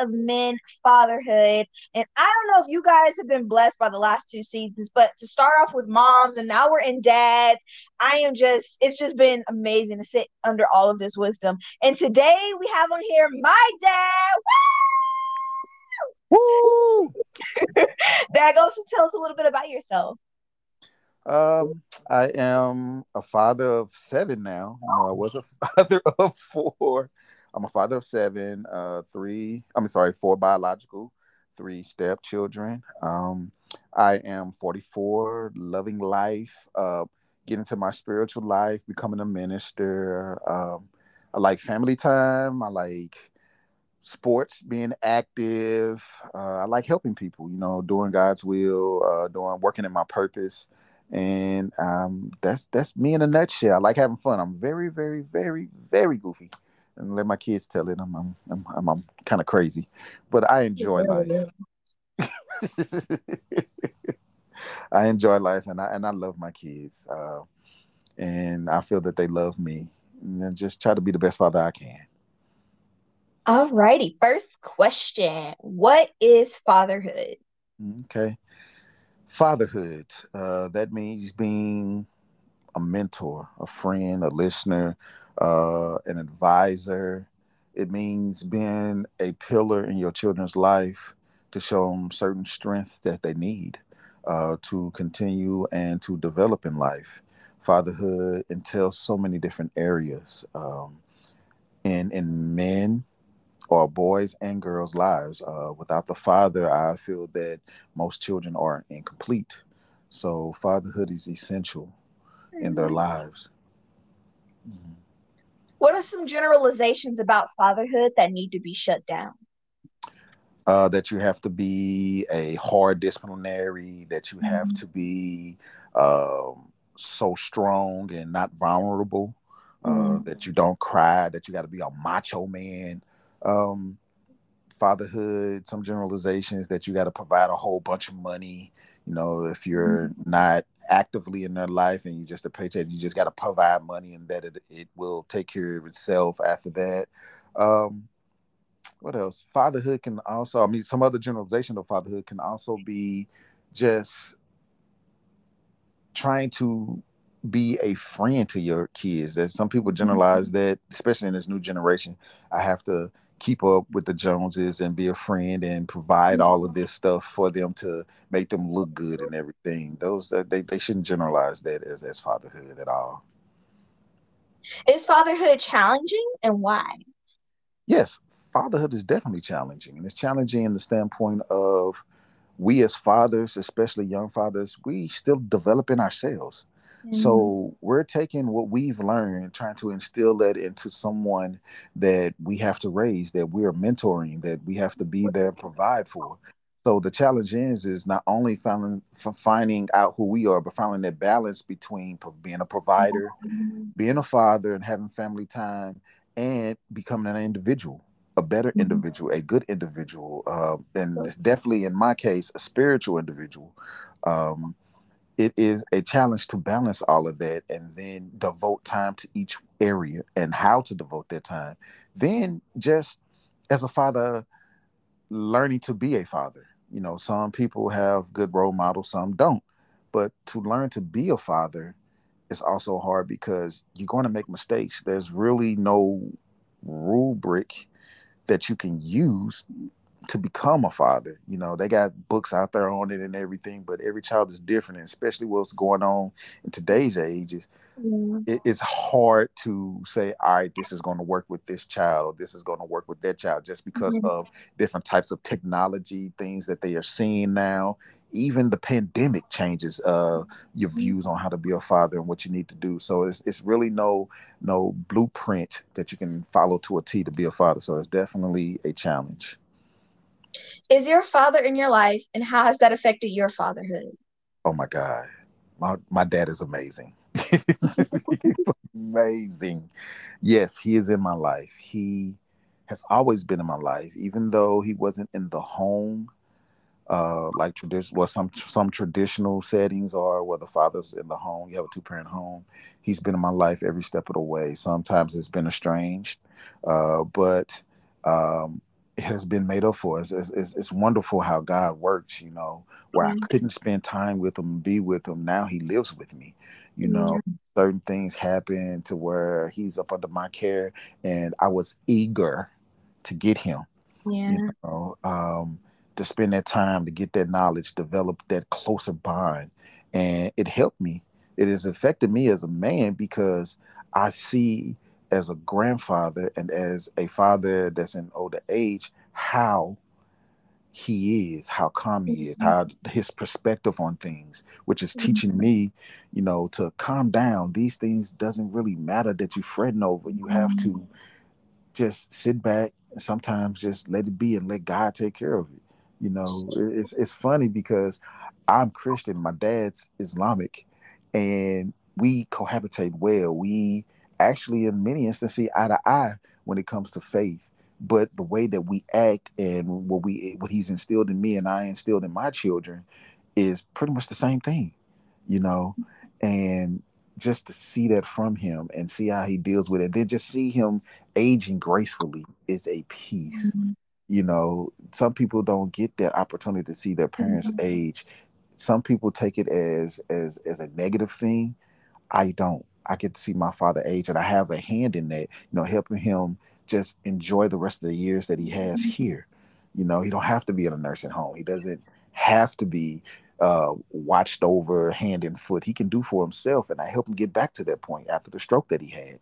of Men Fatherhood. And I don't know if you guys have been blessed by the last two seasons, but to start off with moms and now we're in dads, I am just, it's just been amazing to sit under all of this wisdom. And today we have on here my dad. Woo! Woo! Dad, go to tell us a little bit about yourself. Um, I am a father of seven now. I was a father of four. I'm a father of seven, uh, three, I'm sorry, four biological, three stepchildren. Um, I am 44, loving life, uh, getting to my spiritual life, becoming a minister. Um, I like family time. I like sports, being active. Uh, I like helping people, you know, doing God's will, uh, doing working in my purpose and um, that's that's me in a nutshell. I like having fun. I'm very, very, very, very goofy, and let my kids tell it. I'm I'm I'm, I'm, I'm kind of crazy, but I enjoy life. I enjoy life, and I and I love my kids, uh, and I feel that they love me, and then just try to be the best father I can. All righty. First question: What is fatherhood? Okay fatherhood uh, that means being a mentor a friend a listener uh, an advisor it means being a pillar in your children's life to show them certain strength that they need uh, to continue and to develop in life fatherhood entails so many different areas um, in in men or boys and girls' lives. Uh, without the father, I feel that most children are incomplete. So fatherhood is essential in their lives. Mm-hmm. What are some generalizations about fatherhood that need to be shut down? Uh, that you have to be a hard disciplinary, that you mm-hmm. have to be um, so strong and not vulnerable, uh, mm-hmm. that you don't cry, that you got to be a macho man, um, fatherhood, some generalizations that you got to provide a whole bunch of money. You know, if you're mm-hmm. not actively in their life and you just a paycheck, you just got to provide money and that it, it will take care of itself after that. Um, what else? Fatherhood can also, I mean, some other generalization of fatherhood can also be just trying to be a friend to your kids. That some people generalize that, especially in this new generation. I have to keep up with the Joneses and be a friend and provide mm-hmm. all of this stuff for them to make them look good and everything. Those that they, they shouldn't generalize that as, as fatherhood at all. Is fatherhood challenging and why? Yes, fatherhood is definitely challenging. And it's challenging in the standpoint of we as fathers, especially young fathers, we still developing ourselves. Mm-hmm. So we're taking what we've learned, trying to instill that into someone that we have to raise, that we're mentoring, that we have to be there and provide for. So the challenge is is not only finding finding out who we are, but finding that balance between being a provider, mm-hmm. being a father, and having family time, and becoming an individual, a better mm-hmm. individual, a good individual, uh, and it's definitely in my case a spiritual individual. Um, it is a challenge to balance all of that and then devote time to each area and how to devote that time. Then just as a father, learning to be a father. You know, some people have good role models, some don't. But to learn to be a father is also hard because you're going to make mistakes. There's really no rubric that you can use to become a father. You know, they got books out there on it and everything, but every child is different, and especially what's going on in today's ages. Yeah. It, it's hard to say, all right, this is going to work with this child, or this is going to work with that child, just because mm-hmm. of different types of technology, things that they are seeing now. Even the pandemic changes uh, your mm-hmm. views on how to be a father and what you need to do. So it's it's really no no blueprint that you can follow to a T to be a father. So it's definitely a challenge. Is your father in your life, and how has that affected your fatherhood? Oh my God, my my dad is amazing. amazing. Yes, he is in my life. He has always been in my life, even though he wasn't in the home. uh, like traditional, well, some some traditional settings are where the father's in the home. You have a two parent home. He's been in my life every step of the way. Sometimes it's been estranged, uh, but um, has been made up for. It's, it's, it's, wonderful how God works. You know, where I couldn't spend time with him, be with him. Now he lives with me. You know, certain things happen to where he's up under my care, and I was eager to get him. Yeah. You know, um, to spend that time to get that knowledge, develop that closer bond. And it helped me. It has affected me as a man because I see as a grandfather and as a father that's in older age how he is, how calm he is, mm-hmm. how his perspective on things, which is mm-hmm. teaching me, you know, to calm down. These things doesn't really matter that you're fretting over. You have to mm-hmm. just sit back and sometimes just let it be and let God take care of it. You know, it's it's funny because I'm Christian, my dad's Islamic, and we cohabitate well. We actually, in many instances, see eye to eye when it comes to faith. But the way that we act and what we what he's instilled in me and I instilled in my children is pretty much the same thing, you know. And just to see that from him and see how he deals with it, then just see him aging gracefully is a piece. Mm-hmm you know some people don't get that opportunity to see their parents mm-hmm. age some people take it as as as a negative thing i don't i get to see my father age and i have a hand in that you know helping him just enjoy the rest of the years that he has mm-hmm. here you know he don't have to be in a nursing home he doesn't have to be uh, watched over hand and foot he can do for himself and i help him get back to that point after the stroke that he had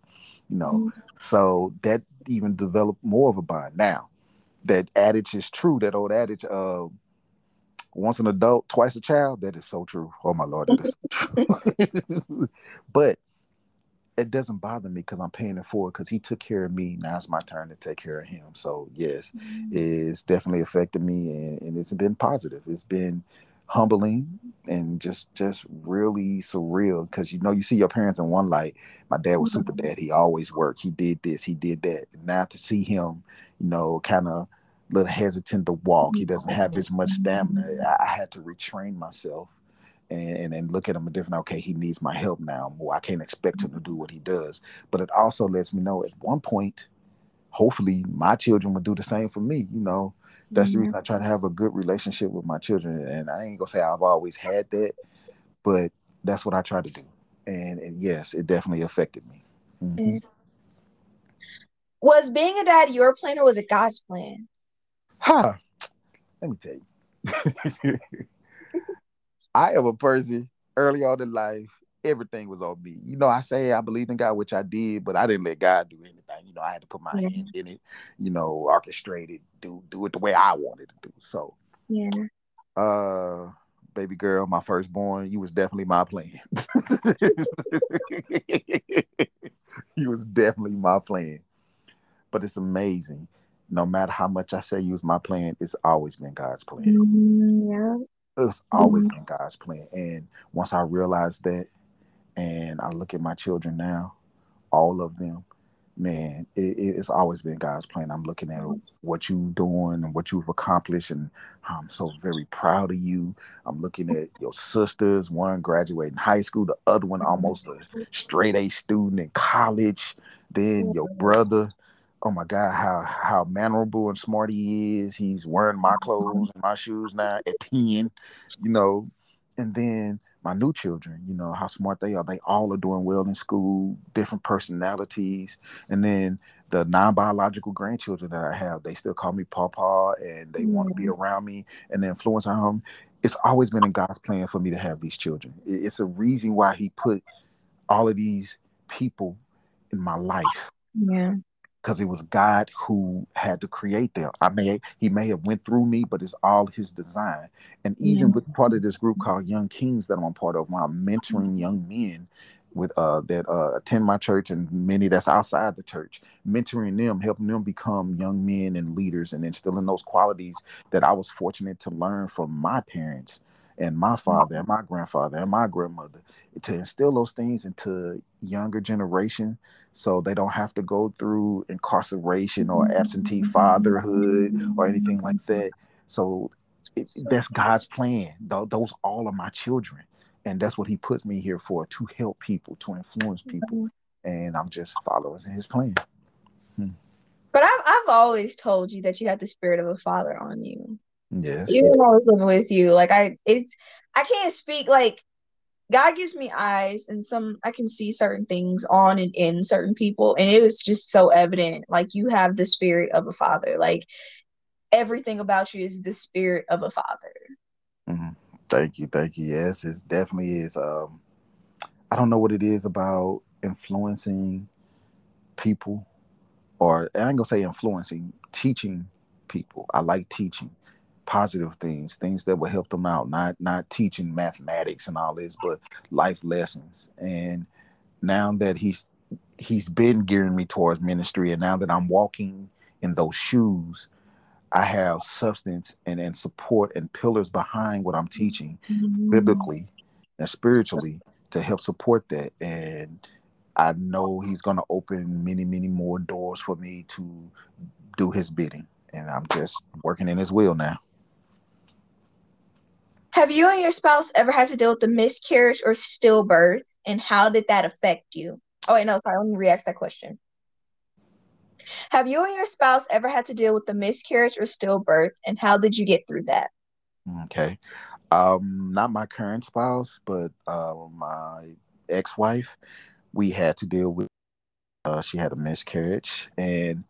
you know mm-hmm. so that even developed more of a bond now that adage is true. That old adage, uh, once an adult, twice a child. That is so true. Oh my lord, that is so true. but it doesn't bother me because I'm paying it forward because he took care of me. Now it's my turn to take care of him. So yes, mm-hmm. it's definitely affected me, and, and it's been positive. It's been humbling and just just really surreal because you know you see your parents in one light my dad was super mm-hmm. dad he always worked he did this he did that and now to see him you know kind of little hesitant to walk he doesn't have as much stamina i, I had to retrain myself and, and, look at him a different okay he needs my help now more i can't expect him to do what he does but it also lets me know at one point hopefully my children will do the same for me you know that's mm-hmm. the reason I try to have a good relationship with my children. And I ain't gonna say I've always had that, but that's what I try to do. And, and yes, it definitely affected me. Mm-hmm. Was being a dad your plan or was it God's plan? Huh. Let me tell you. I am a person early on in life everything was on me. You know, I say I believe in God, which I did, but I didn't let God do anything. You know, I had to put my yeah. hand in it, you know, orchestrate it, do do it the way I wanted to do. So yeah. Uh baby girl, my firstborn, you was definitely my plan. you was definitely my plan. But it's amazing. No matter how much I say you was my plan, it's always been God's plan. Mm-hmm, yeah. It's always mm-hmm. been God's plan. And once I realized that, and I look at my children now, all of them, man, it, it's always been God's plan. I'm looking at mm-hmm. what you're doing and what you've accomplished, and I'm so very proud of you. I'm looking at your sisters, one graduating high school, the other one almost a mm-hmm. straight A student in college, then your mm-hmm. brother. Oh my God, how how mannerable and smart he is. He's wearing my clothes and my shoes now at 10, you know, and then my new children, you know, how smart they are. They all are doing well in school, different personalities. And then the non-biological grandchildren that I have, they still call me Papa and they mm-hmm. want to be around me and the influence on them. It's always been in God's plan for me to have these children. It's a reason why he put all of these people in my life. Yeah because it was God who had to create them. I may he may have went through me, but it's all his design. And even yeah. with part of this group called Young Kings that I'm a part of, where I'm mentoring young men with uh that uh attend my church and many that's outside the church, mentoring them, helping them become young men and leaders and instilling those qualities that I was fortunate to learn from my parents and my father and my grandfather and my grandmother to instill those things into younger generation so they don't have to go through incarceration or absentee fatherhood or anything like that so it, that's God's plan. Those all are my children, and that's what He put me here for to help people, to influence people, mm-hmm. and I'm just following His plan. Hmm. But I've I've always told you that you had the spirit of a father on you. Yes. Even when I was living with you, like I, it's I can't speak like God gives me eyes and some I can see certain things on and in certain people and it was just so evident like you have the spirit of a father like everything about you is the spirit of a father. Mm-hmm. Thank you, thank you. Yes, it definitely is. Um, I don't know what it is about influencing people, or I ain't gonna say influencing, teaching people. I like teaching positive things, things that will help them out, not not teaching mathematics and all this, but life lessons. And now that he's he's been gearing me towards ministry, and now that I'm walking in those shoes, I have substance and, and support and pillars behind what I'm teaching mm-hmm. biblically and spiritually to help support that. And I know he's going to open many, many more doors for me to do his bidding. And I'm just working in his will now. Have you and your spouse ever had to deal with the miscarriage or stillbirth? And how did that affect you? Oh, wait, no, sorry. Let me re ask that question. Have you and your spouse ever had to deal with the miscarriage or stillbirth, and how did you get through that? Okay, um, not my current spouse, but uh, my ex-wife. We had to deal with. Uh, she had a miscarriage, and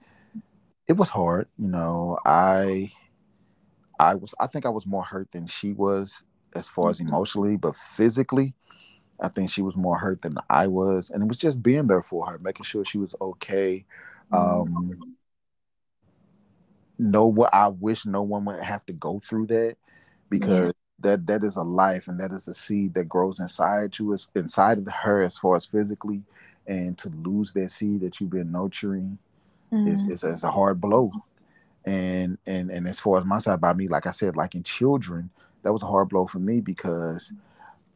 it was hard. You know, I, I was. I think I was more hurt than she was, as far as mm-hmm. emotionally, but physically. I think she was more hurt than I was, and it was just being there for her, making sure she was okay, um, no, what I wish no one would have to go through that because yeah. that that is a life and that is a seed that grows inside you, is inside of her as far as physically, and to lose that seed that you've been nurturing mm. is, is, is a hard blow. And and and as far as my side by me, like I said, like in children, that was a hard blow for me because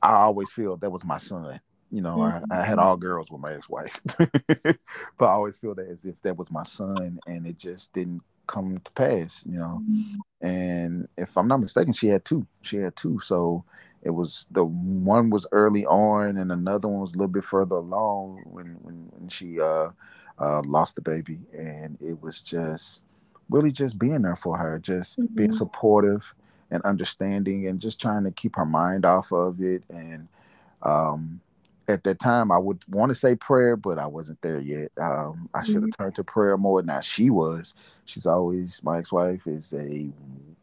I always feel that was my son you know, mm-hmm. I, I, had mm-hmm. all girls with my ex-wife, but I always feel that as if that was my son, and it just didn't come to pass, you know. Mm-hmm. And if I'm not mistaken, she had two. She had two, so it was the one was early on, and another one was a little bit further along when when, when she uh, uh, lost the baby, and it was just really just being there for her, just mm-hmm. being supportive and understanding, and just trying to keep her mind off of it, and um, at that time I would want to say prayer, but I wasn't there yet. Um, I should have mm-hmm. turned to prayer more. Now she was. She's always my ex-wife is a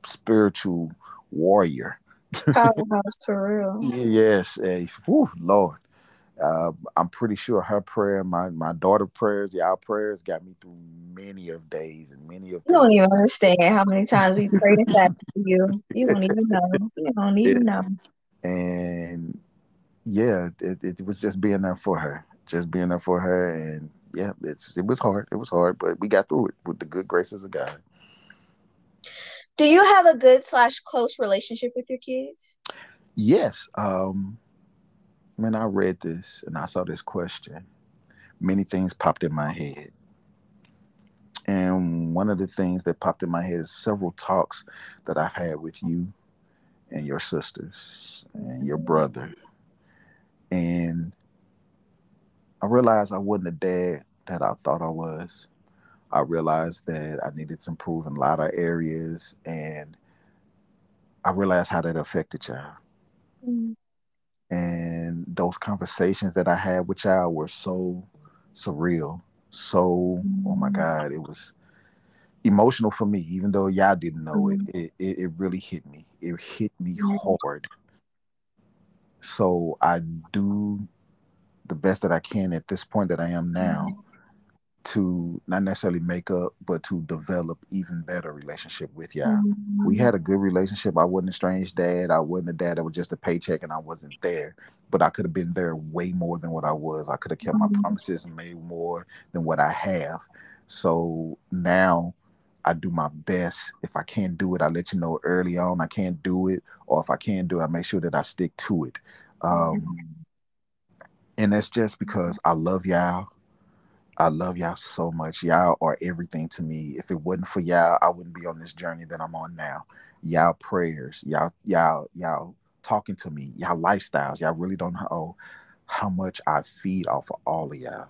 spiritual warrior. Powerhouse for real. yes, a, whew, Lord. Uh, I'm pretty sure her prayer, my my daughter prayers, y'all prayers got me through many of days and many of. You don't even understand how many times we prayed that for you. You don't even know. You don't even know. And yeah, it, it was just being there for her, just being there for her, and yeah, it's it was hard. It was hard, but we got through it with the good graces of God. Do you have a good slash close relationship with your kids? Yes. Um, when I read this and I saw this question, many things popped in my head. And one of the things that popped in my head is several talks that I've had with you and your sisters and your brother and I realized I wasn't the dad that I thought I was. I realized that I needed to improve in a lot of areas, and I realized how that affected y'all. Mm. And those conversations that I had with y'all were so surreal, so oh my mm. God, it was emotional for me. Even though y'all didn't know mm. it, it, it really hit me. It hit me hard so I do the best that I can at this point that I am now to not necessarily make up, but to develop even better relationship with y'all. Mm-hmm. We had a good relationship. I wasn't a strange dad. I wasn't a dad that was just a paycheck and I wasn't there. But I could have been there way more than what I was. I could have kept mm-hmm. my promises and made more than what I have. So now I do my best. If I can't do it, I let you know early on I can't do it, or if I can do it, I make sure that I stick to it. Um, and that's just because I love y'all. I love y'all so much. Y'all are everything to me. If it wasn't for y'all, I wouldn't be on this journey that I'm on now. Y'all prayers, y'all, y'all, y'all talking to me, y'all lifestyles. Y'all really don't know how much I feed off of all of y'all.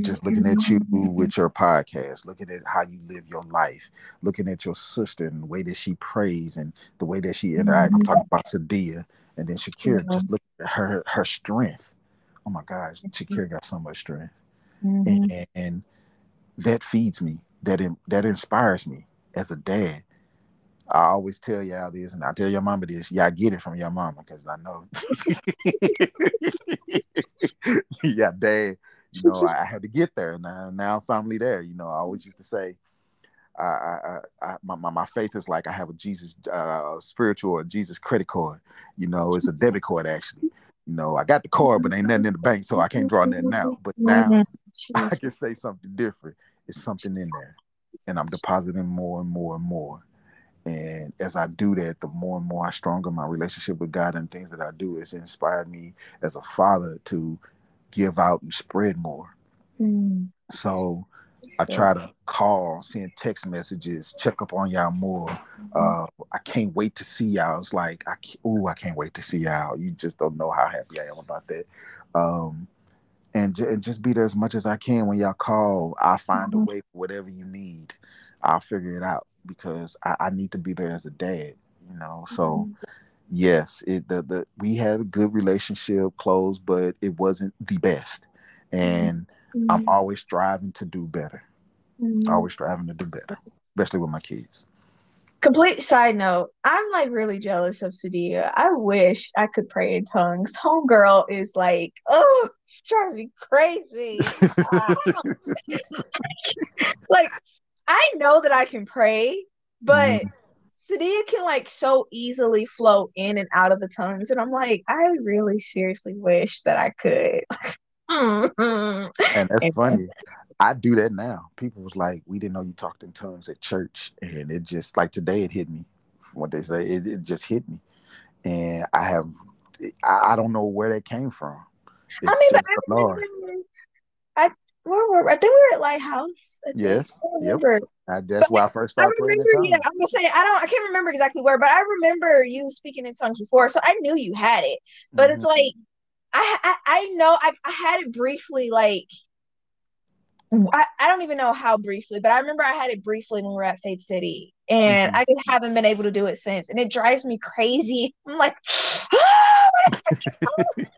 Just looking at you with your podcast, looking at how you live your life, looking at your sister and the way that she prays and the way that she interacts. I'm talking about Sadia and then Shakira. Just look at her her strength. Oh my gosh, Shakira got so much strength, mm-hmm. and, and, that feeds me. That that inspires me as a dad. I always tell y'all this, and I tell your mama this. Y'all get it from your mama because I know. yeah, dad you know, I, had to get there. and Now, now I'm finally there. You know, I always used to say, I, I, I my, my, my faith is like I have a Jesus uh, spiritual or Jesus credit card. You know, it's a debit card actually. You know, I got the card, but ain't nothing in the bank, so I can't draw nothing out. But now I can say something different. It's something in there, and I'm depositing more and more and more. And as I do that, the more and more I stronger my relationship with God and things that I do, it's inspired me as a father to give out and spread more. Mm. So I try to call, send text messages, check up on y'all more. Mm-hmm. Uh, I can't wait to see y'all. It's like, I oh, I can't wait to see y'all. You just don't know how happy I am about that. Um, and, j- and just be there as much as I can when y'all call. I'll find mm-hmm. a way for whatever you need. I'll figure it out because I, I need to be there as a dad, you know. So mm-hmm yes, it the, the we had a good relationship, close, but it wasn't the best. And mm-hmm. I'm always striving to do better. Mm-hmm. Always striving to do better, especially with my kids. Complete side note, I'm like really jealous of Sadia. I wish I could pray in tongues. Homegirl is like, oh, drives me crazy. like, I know that I can pray, but mm-hmm. Sadia can like so easily flow in and out of the tongues, and I'm like, I really seriously wish that I could. and that's funny. I do that now. People was like, "We didn't know you talked in tongues at church," and it just like today it hit me. From what they say, it, it just hit me, and I have, I, I don't know where that came from. It's I mean, just the Lord. I where were I think we were at Lighthouse. Yes. Yep. I, that's where I first started. I remember, yeah, I'm gonna say I don't I can't remember exactly where, but I remember you speaking in tongues before, so I knew you had it. But mm-hmm. it's like I, I I know I, I had it briefly, like I, I don't even know how briefly, but I remember I had it briefly when we were at Faith City, and mm-hmm. I just haven't been able to do it since, and it drives me crazy. I'm like,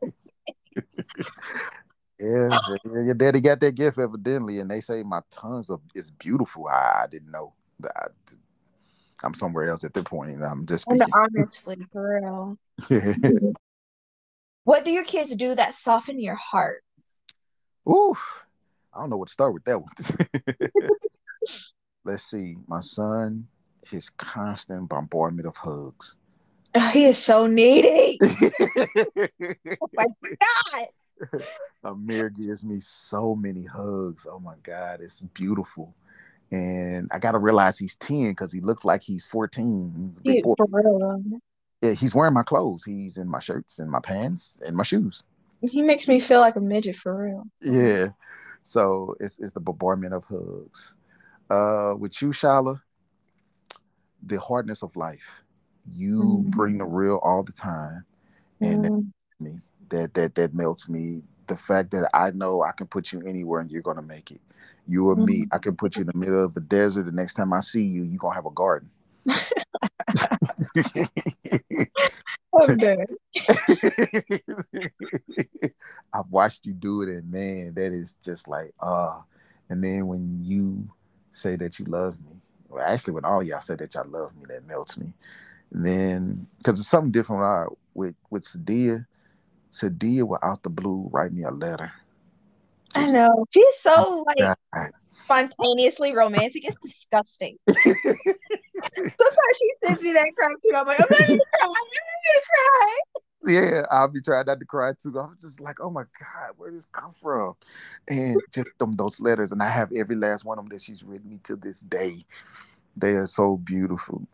Yeah, your daddy got that gift evidently, and they say my tongues are is beautiful. I, I didn't know. I, am somewhere else at that point. I'm just honestly, for real. What do your kids do that soften your heart? Oof. I don't know what to start with that one. Let's see. My son, his constant bombardment of hugs. Oh, he is so needy. oh my god. Amir gives me so many hugs. Oh my God, it's beautiful. And I got to realize he's 10 because he looks like he's 14. He's yeah, he's wearing my clothes. He's in my shirts and my pants and my shoes. He makes me feel like a midget for real. Yeah. So it's, it's the bombardment of hugs. Uh, with you, Shala, the hardness of life. You mm-hmm. bring the real all the time. And mm-hmm. me that that that melts me. The fact that I know I can put you anywhere and you're gonna make it. You or mm-hmm. me, I can put you in the middle of the desert. The next time I see you, you're gonna have a garden. okay. I've watched you do it, and man, that is just like ah. Uh, and then when you say that you love me, well, actually, when all y'all say that y'all love me, that melts me. And then because it's something different uh, with with Sadia, Sadia will out the blue write me a letter. Just, I know. She's so like spontaneously romantic. It's disgusting. Sometimes she sends me that cry too. I'm like, I'm not gonna cry. I'm not gonna cry. Yeah, I'll be trying not to cry too. I'm just like, oh my God, where does this come from? And just them those letters, and I have every last one of them that she's written me to this day. They are so beautiful.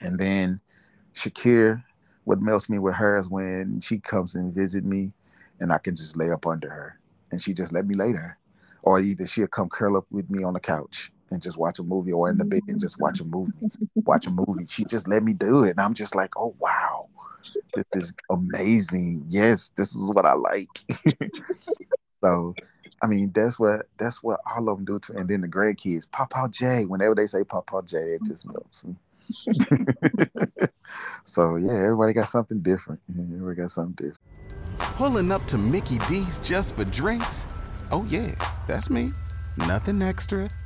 And then Shakir, what melts me with her is when she comes and visit me and I can just lay up under her and she just let me lay there, or either she'll come curl up with me on the couch and just watch a movie, or in the bed and just watch a movie, mm-hmm. watch a movie. She just let me do it, and I'm just like, oh wow, this is amazing. Yes, this is what I like. so I mean, that's what that's what all of them do to. And then the grandkids, Papa J. Whenever they say Papa J, it just melts. me. so yeah, everybody got something different. Everybody got something different. Pulling up to Mickey D's just for drinks. Oh yeah, that's me. Nothing extra,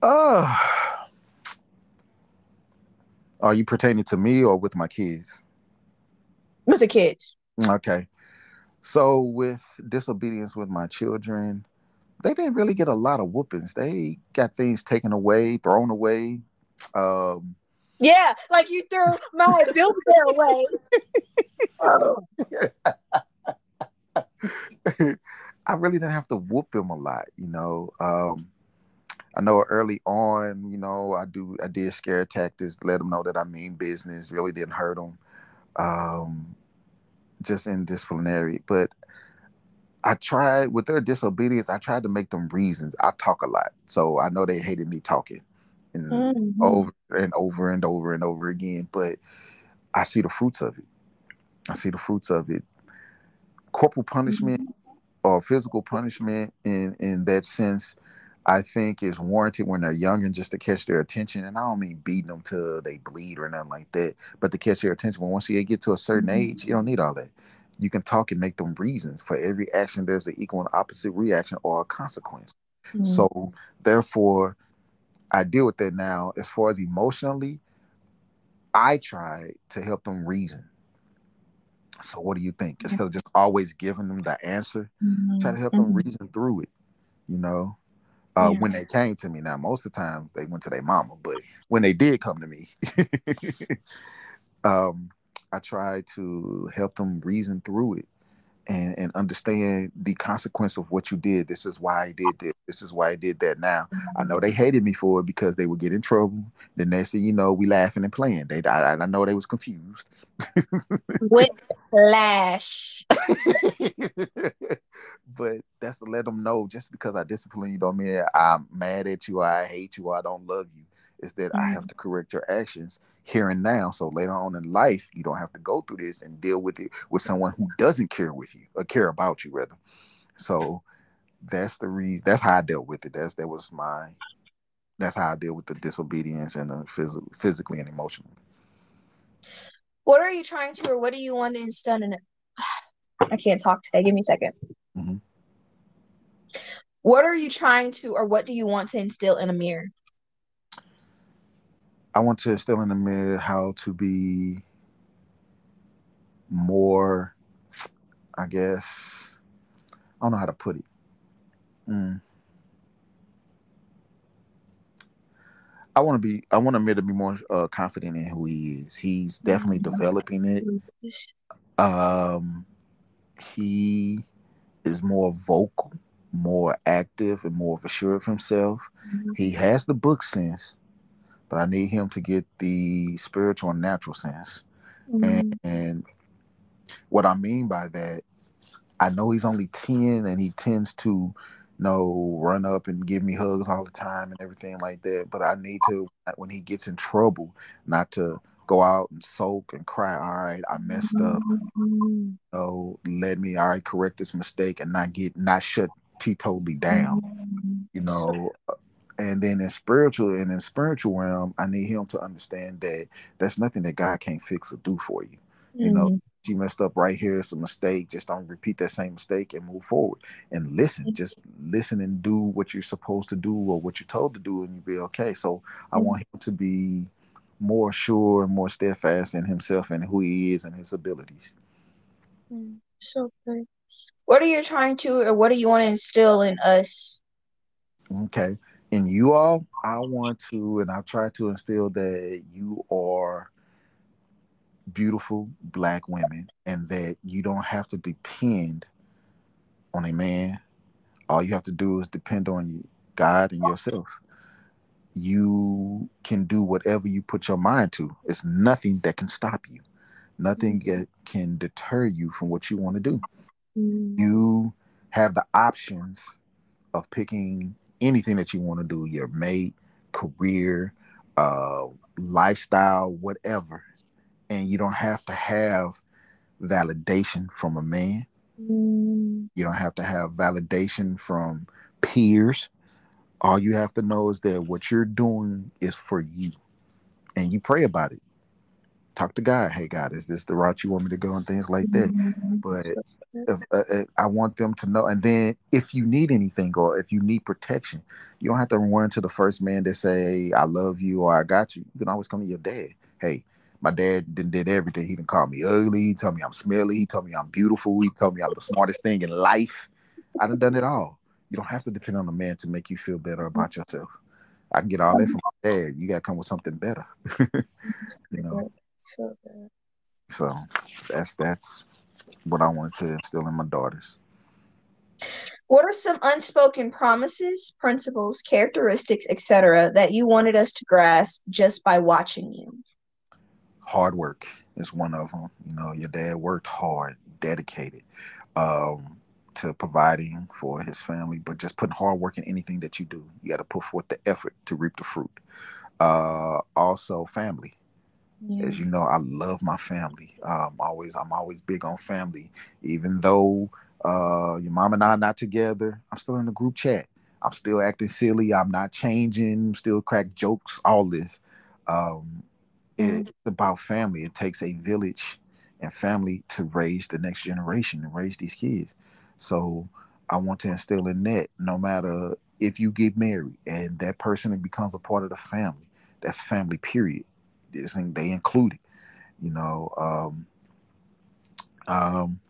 Uh, are you pertaining to me or with my kids? With the kids. Okay. So with disobedience with my children, they didn't really get a lot of whoopings. They got things taken away, thrown away. Um, yeah, like you threw my wheelchair away. I really didn't have to whoop them a lot, you know. Um, I know early on, you know, I do I did scare tactics, let them know that I mean business. Really didn't hurt them, um, just in disciplinary. But I tried with their disobedience. I tried to make them reasons. I talk a lot, so I know they hated me talking, and mm-hmm. over and over and over and over again. But I see the fruits of it. I see the fruits of it. Corporal punishment mm-hmm. or physical punishment, in in that sense, I think is warranted when they're young and just to catch their attention. And I don't mean beating them till they bleed or nothing like that, but to catch their attention. When once you get to a certain mm-hmm. age, you don't need all that you can talk and make them reasons for every action there's an equal and opposite reaction or a consequence mm-hmm. so therefore i deal with that now as far as emotionally i try to help them reason so what do you think instead of just always giving them the answer mm-hmm. try to help them mm-hmm. reason through it you know uh, yeah. when they came to me now most of the time they went to their mama but when they did come to me um I try to help them reason through it and, and understand the consequence of what you did. This is why I did this. This is why I did that. Now I know they hated me for it because they would get in trouble. The next thing you know, we laughing and playing. They I, I know they was confused. With Whiplash. but that's to let them know just because I discipline you don't mean I'm mad at you, I hate you, I don't love you is that mm-hmm. I have mm-hmm. to correct your actions here and now. So later on in life, you don't have to go through this and deal with it with someone who doesn't care with you or care about you rather. So that's the reason. That's how I dealt with it. That's that was my. That's how I deal with the disobedience and the phys- physically and emotionally. What are you trying to, or what do you want to instill in it? I can't talk today. Give me a 2nd mm-hmm. What are you trying to, or what do you want to instill in Amir? I want to instill in mid how to be more, I guess, I don't know how to put it. Mm. I want to be. I want Amir to be more uh, confident in who he is. He's definitely mm-hmm. developing it. Um, he is more vocal, more active, and more assured of himself. Mm-hmm. He has the book sense but I need him to get the spiritual and natural sense. Mm-hmm. And, and what I mean by that, I know he's only 10 and he tends to you know run up and give me hugs all the time and everything like that. But I need to when he gets in trouble, not to go out and soak and cry. All right, I messed up. Mm-hmm. So let me all right correct this mistake and not get not shut totally down. Mm-hmm. You know, and then in spiritual and in spiritual realm i need him to understand that that's nothing that god can't fix or do for you you know mm-hmm. you messed up right here it's a mistake just don't repeat that same mistake and move forward and listen mm-hmm. just listen and do what you're supposed to do or what you're told to do and you'll be okay so mm-hmm. i want him to be more sure and more steadfast in himself and who he is and his abilities mm, so good What are you trying to, or what do you want to instill in us? Okay. In you all, I want to, and I've tried to instill that you are beautiful black women and that you don't have to depend on a man. All you have to do is depend on God and yourself. You can do whatever you put your mind to. It's nothing that can stop you. Nothing Mm-hmm. that can deter you from what you want to do. Mm. You have the options of picking anything that you want to do, your mate, career, uh, lifestyle, whatever. And you don't have to have validation from a man. Mm. You don't have to have validation from peers. All you have to know is that what you're doing is for you. And you pray about it. Talk to God. Hey, God, is this the route you want me to go? And things like that. Mm. But if, uh, uh, I want them to know. And then if you need anything or if you need protection, you don't have to run to the first man that say, I love you or I got you. You can always come to your dad. Hey, my dad did, did everything. He didn't call me ugly. He told me I'm smelly. He told me I'm beautiful. He told me I'm the smartest thing in life. I done done it all. You don't have to depend on a man to make you feel better about yourself. I can get all that from my dad. You gotta come with something better. you know. So. So that's that's what I wanted to instill in my daughters. What are some unspoken promises, principles, characteristics, etc., that you wanted us to grasp just by watching you? hard work is one of them. You know, your dad worked hard, dedicated um, to providing for his family, but just putting hard work in anything that you do. You got to put forth the effort to reap the fruit. Uh, also, family. Yeah. As you know, I love my family. Um, always, I'm always big on family. Even though uh, your mom and I are not together, I'm still in the group chat. I'm still acting silly. I'm not changing. Still crack jokes. All this. Um, it's about family. It takes a village and family to raise the next generation and raise these kids. So I want to instill in that no matter if you get married and that person becomes a part of the family, that's family, period. This thing they included, you know. Um, um,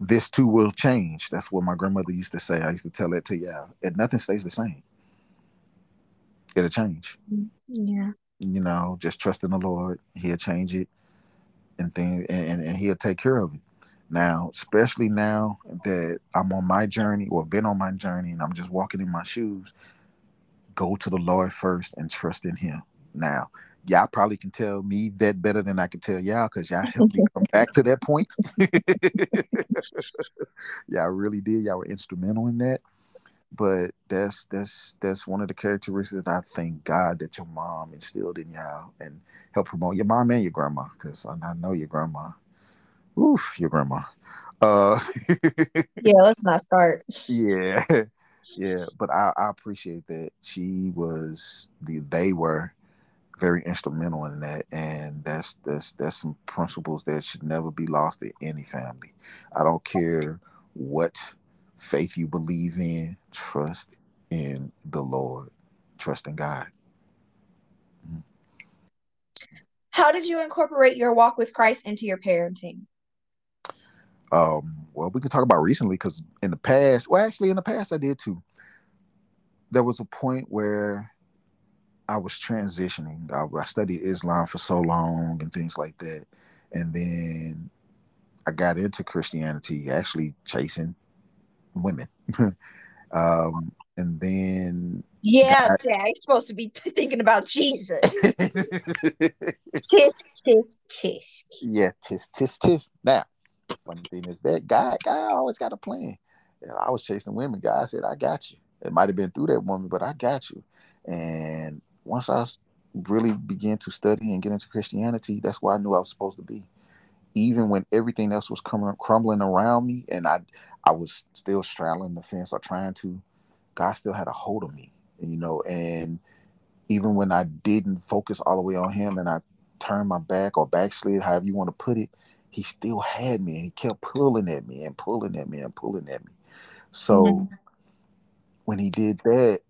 this too will change. That's what my grandmother used to say. I used to tell that to y'all. And nothing stays the same. It'll change Yeah. you know, just trust in the Lord. He'll change it and things and, and, and he'll take care of it. Now, especially now that I'm on my journey or been on my journey and I'm just walking in my shoes, go to the Lord first and trust in him. Now, y'all probably can tell me that better than I can tell y'all because y'all helped me come back to that point. y'all really did. Y'all were instrumental in that but that's that's that's one of the characteristics that I thank God that your mom instilled in y'all and helped promote your mom and your grandma because I, know your grandma. Oof, your grandma. Uh, Yeah, let's not start. yeah, yeah. But I, I appreciate that she was the they were very instrumental in that, and that's that's that's some principles that should never be lost in any family. I don't care what faith you believe in, trust in the Lord, trust in God. How did you incorporate your walk with Christ into your parenting? Um, well, we can talk about recently because in the past, well, actually, in the past, I did too. There was a point where I was transitioning. I, I studied Islam for so long and things like that, and then I got into Christianity, actually chasing women. um, and then Yeah, God- Dad, you're supposed to be thinking about Jesus. tisk, tisk, tisk. yeah, tis tis tis. Now, funny thing is that guy, guy always got a plan. Yeah, I was chasing women. Guy said, "I got you." It might have been through that woman, but I got you. And once I really began to study and get into Christianity, that's where I knew I was supposed to be. Even when everything else was coming crumbling around me, and I, I was still straddling the fence or trying to, God still had a hold of me. You know, and even when I didn't focus all the way on Him, and I turned my back or backslid, however you want to put it, He still had me, and He kept pulling at me and pulling at me and pulling at me. So Mhm. when He did that,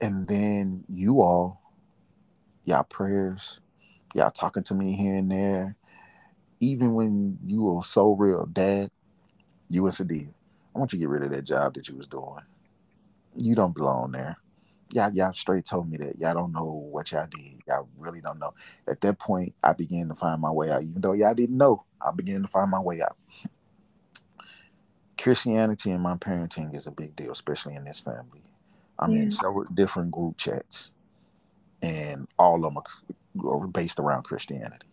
and then you all, y'all prayers, y'all talking to me here and there, even when you were so real, Dad, you and Sadia, I want you to get rid of that job that you was doing. You don't belong there. Y'all, y'all straight told me that. Y'all don't know what y'all did. Y'all really don't know. At that point, I began to find my way out. Even though y'all didn't know, I began to find my way out. Christianity and my parenting is a big deal, especially in this family. I'm yeah. in several different group chats, and all of them are based around Christianity.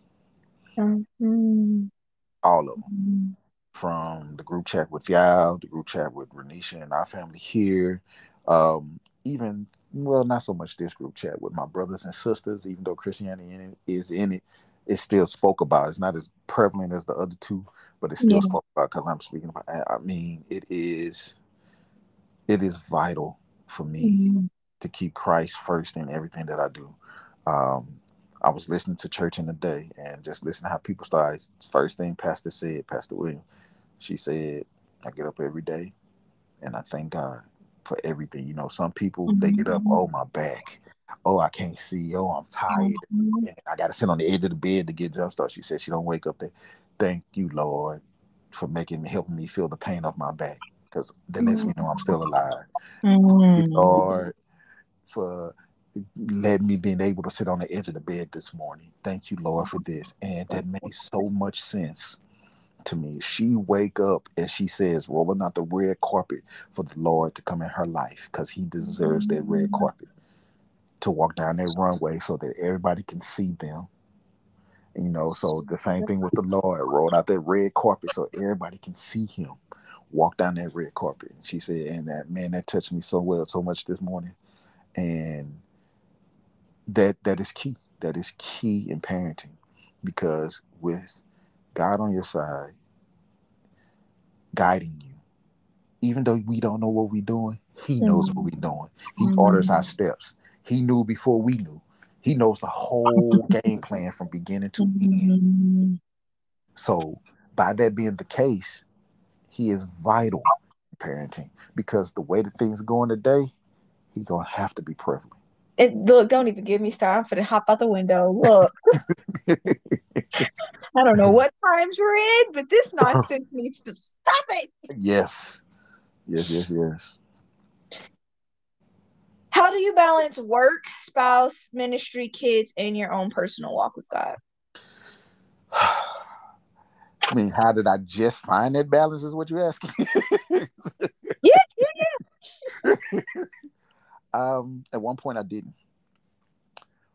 Mm-hmm. All of them. Mm-hmm. From the group chat with Yao, the group chat with Renisha and our family here, um, even well, not so much this group chat with my brothers and sisters, even though Christianity in it, is in it, it's still spoke about. It's not as prevalent as the other two, but it's still yeah. spoke about because I'm speaking about. I mean, it is, it is vital for me mm-hmm. to keep Christ first in everything that I do. Um, I was listening to church in the day and just listening to how people started. First thing Pastor said, Pastor William, she said, I get up every day and I thank God for everything. You know, some people mm-hmm. they get up, mm-hmm. oh my back, oh I can't see, oh I'm tired, mm-hmm. I got to sit on the edge of the bed to get jump start. She said she don't wake up there. Thank you, Lord, for making me helping me feel the pain of my back because that lets me know I'm still alive. Mm-hmm. Lord, for letting me being able to sit on the edge of the bed this morning. Thank you, Lord, for this. And that made so much sense to me. She wake up and she says, rolling out the red carpet for the Lord to come in her life because he deserves that red mm-hmm. carpet to walk down that runway so that everybody can see them. You know, so the same thing with the Lord, roll out that red carpet so everybody can see him walk down that red carpet. And she said, and that man, that touched me so well, so much this morning. And that that is key. That is key in parenting because with God on your side, guiding you, even though we don't know what we're doing, He knows what we're doing. He mm-hmm. orders our steps. He knew before we knew. He knows the whole game plan from beginning to end. Mm-hmm. So, by that being the case, he is vital parenting because the way that things are going today, he's gonna have to be prevalent. And look, don't even give me start. for the hop out the window. Look, I don't know what times we're in, but this nonsense needs to stop it. Yes, yes, yes, yes. How do you balance work, spouse, ministry, kids, and your own personal walk with God? I mean, how did I just find that balance? Is what you're asking? yeah, yeah, yeah. um, at one point, I didn't.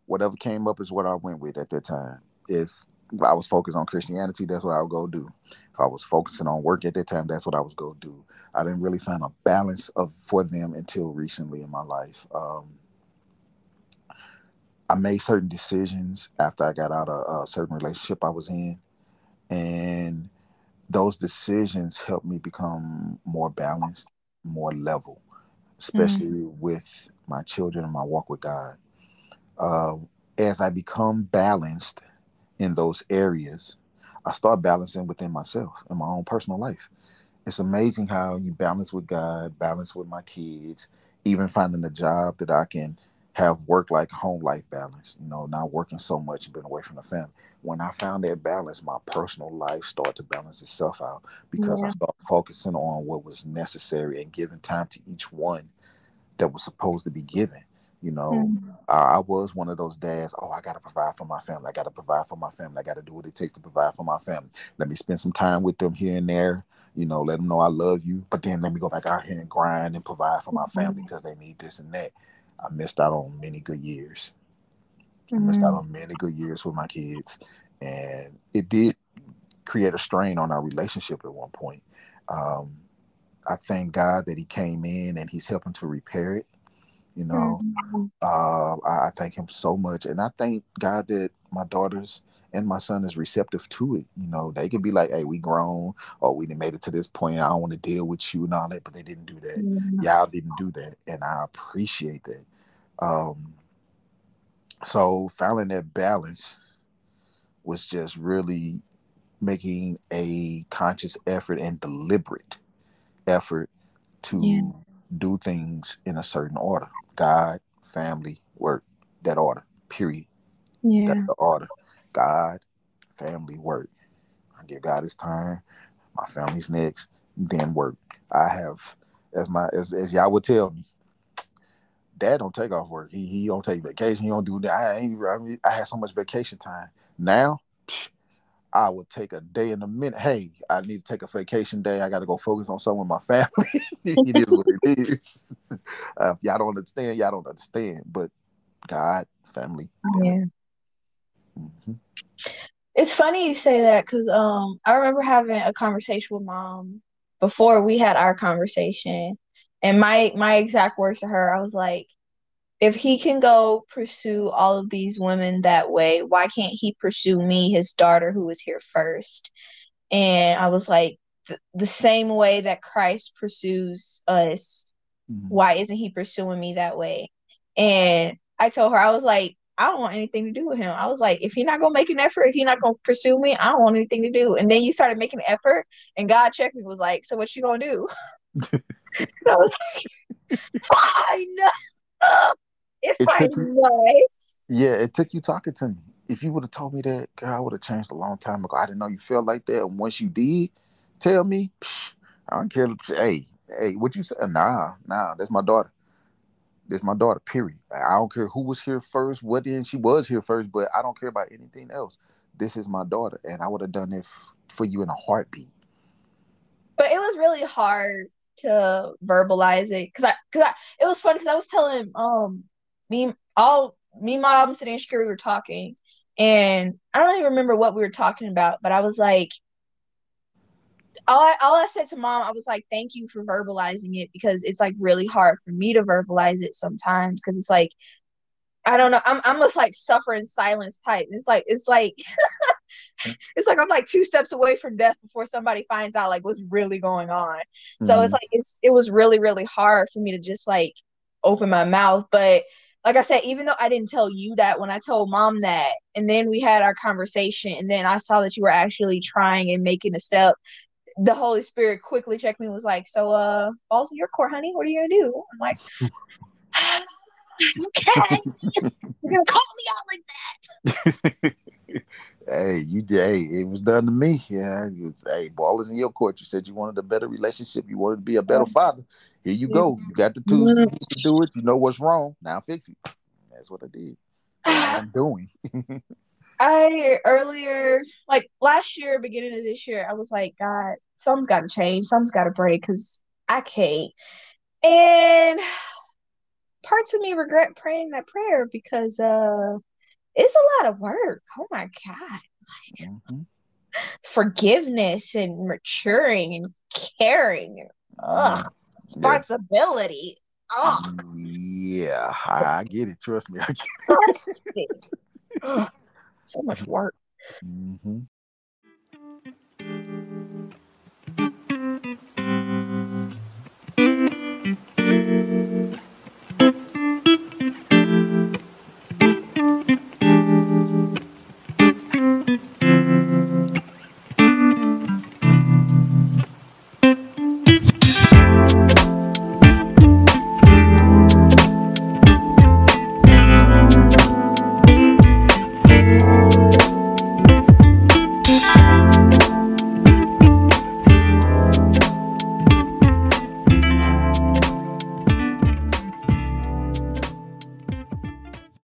Whatever came up is what I went with at that time. If I was focused on Christianity, that's what I would go do. If I was focusing on work at that time, that's what I was go do. I didn't really find a balance of for them until recently in my life. Um, I made certain decisions after I got out of a certain relationship I was in and those decisions helped me become more balanced, more level, especially mm. with my children and my walk with God. Uh, as I become balanced in those areas, I start balancing within myself in my own personal life. It's amazing how you balance with God, balance with my kids, even finding a job that I can have work like home life balance, you know, not working so much, been away from the family. When I found that balance, my personal life started to balance itself out because yeah. I started focusing on what was necessary and giving time to each one that was supposed to be given. You know, mm-hmm. I, I was one of those dads. Oh, I got to provide for my family. I got to provide for my family. I got to do what it takes to provide for my family. Let me spend some time with them here and there. You know, let them know I love you. But then let me go back out here and grind and provide for my family because mm-hmm. they need this and that. I missed out on many good years. Mm-hmm. I missed out mm-hmm. on many good years with my kids, and it did create a strain on our relationship at one point. Um, I thank God that He came in and He's helping to repair it. You know, mm-hmm. uh, I, I thank Him so much, and I thank God that my daughters and my son is receptive to it. You know, they could be like, "Hey, we grown, or we didn't made it to this point. I don't want to deal with you and all that," but they didn't do that. Mm-hmm. Y'all didn't do that, and I appreciate that. Um, so finding that balance was just really making a conscious effort and deliberate effort to yeah. do things in a certain order. God, family, work, that order. Period. Yeah. That's the order. God, family, work. I give God his time. My family's next. then work. I have, as my as, as y'all would tell me, dad don't take off work. He he don't take vacation. He don't do that. I ain't. I, mean, I had so much vacation time. Now, psh, I would take a day in a minute. Hey, I need to take a vacation day. I got to go focus on something with my family. it is what it is. Uh, y'all don't understand. Y'all don't understand. But God, family. Yeah. Mm-hmm. It's funny you say that because um I remember having a conversation with mom before we had our conversation, and my my exact words to her, I was like, if he can go pursue all of these women that way, why can't he pursue me, his daughter, who was here first? And I was like, the same way that Christ pursues us, mm-hmm. why isn't he pursuing me that way? And I told her, I was like, I don't want anything to do with him. I was like, if he's not gonna make an effort, if he's not gonna pursue me, I don't want anything to do. And then you started making an effort, and God checked me, was like, so what you gonna do? I was like, fine. Uh, if it I you, Yeah, it took you talking to me. If you would have told me that, girl, I would have changed a long time ago. I didn't know you felt like that. And once you did tell me, psh, I don't care. Hey, hey, what you say? Uh, nah, nah, that's my daughter. That's my daughter, period. I don't care who was here first, what then she was here first, but I don't care about anything else. This is my daughter, and I would have done it f- for you in a heartbeat. But it was really hard to verbalize it because I, because I, it was funny because I was telling um me all me, mom, and Shakira, we were talking, and I don't even remember what we were talking about, but I was like, all I, all I said to mom, I was like, thank you for verbalizing it because it's like really hard for me to verbalize it sometimes because it's like, I don't know, I'm I'm just like suffering silence type. It's like it's like it's like I'm like two steps away from death before somebody finds out like what's really going on. Mm-hmm. So it's mm-hmm. like it's it was really really hard for me to just like open my mouth, but like I said, even though I didn't tell you that when I told mom that, and then we had our conversation, and then I saw that you were actually trying and making a step, the Holy Spirit quickly checked me and was like, So, uh, balls in your court, honey, what are you gonna do? I'm like, Okay, you're gonna call me out like that. Hey, you did. Hey, it was done to me. Yeah, was, hey, ball is in your court. You said you wanted a better relationship. You wanted to be a better father. Here you go. You got the tools to do it. You know what's wrong. Now fix it. That's what I did. I'm doing. I earlier, like last year, beginning of this year, I was like, God, something's got to change. Something's got to break because I can't. And parts of me regret praying that prayer because uh it's a lot of work. Oh my god. Like mm-hmm. forgiveness and maturing and caring. Ugh. Responsibility. Ugh. Yeah, I, I, get it. Trust me, I get it. so much work. Mm-hmm.